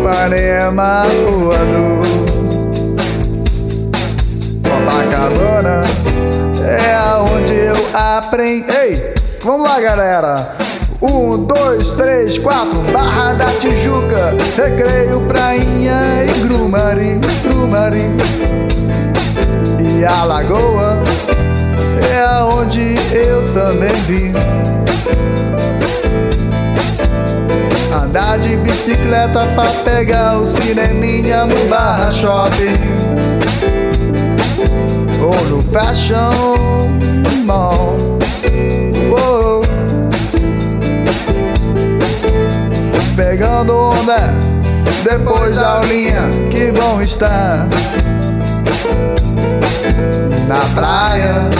Ipanema, voador. Copacabana é aonde eu aprendi. Ei, vamos lá, galera. Um, dois, três, quatro, Barra da Tijuca, Recreio, Prainha e Grumari, Grumari. E a Lagoa é aonde eu também vim. Bicicleta pra pegar o cineminha no Barra Shopping Ou no Fashion Mall. Pegando onda depois da aulinha, que bom estar na praia.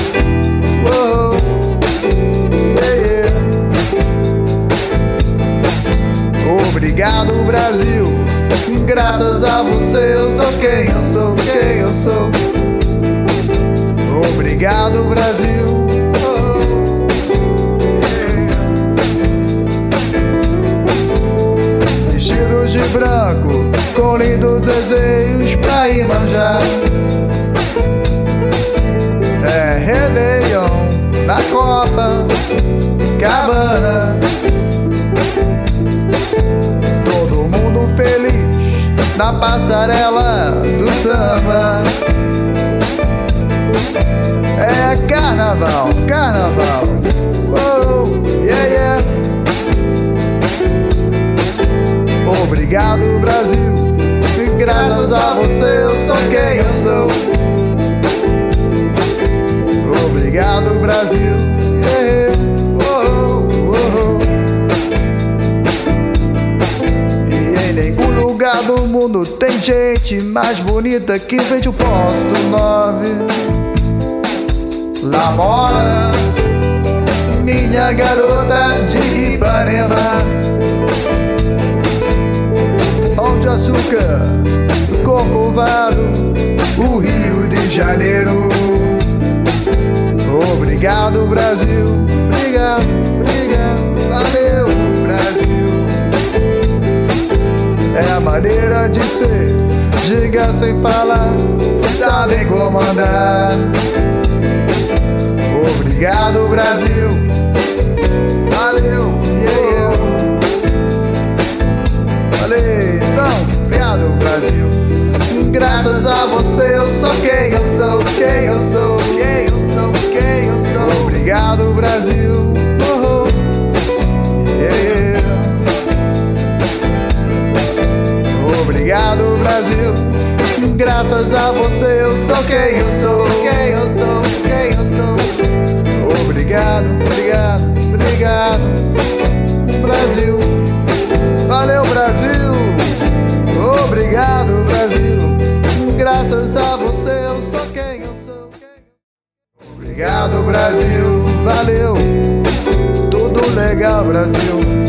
Brasil. Graças a você eu sou quem eu sou, quem eu sou. Obrigado, Brasil. Vestidos de branco, com lindos desenhos pra ir na passarela do samba. É carnaval, carnaval. Oh, yeah, yeah. Obrigado, Brasil. Graças a você eu sou quem eu sou. Lugar do mundo tem gente mais bonita que vende o posto 9. Lá mora minha garota de Ipanema. Pão de açúcar, Corcovado, o Rio de Janeiro. Obrigado, Brasil. Ser. Diga sem falar, sabem comandar. Obrigado, Brasil. Valeu, yeah. Valeu, então, obrigado, Brasil. Graças a você eu sou quem eu sou, quem eu sou, Brasil. Graças a você eu sou quem eu sou, quem eu sou, quem eu sou. Obrigado, obrigado, obrigado, Brasil. Valeu, Brasil. Obrigado, Brasil. Graças a você eu sou quem eu sou. Quem... Obrigado, Brasil. Valeu. Tudo legal, Brasil.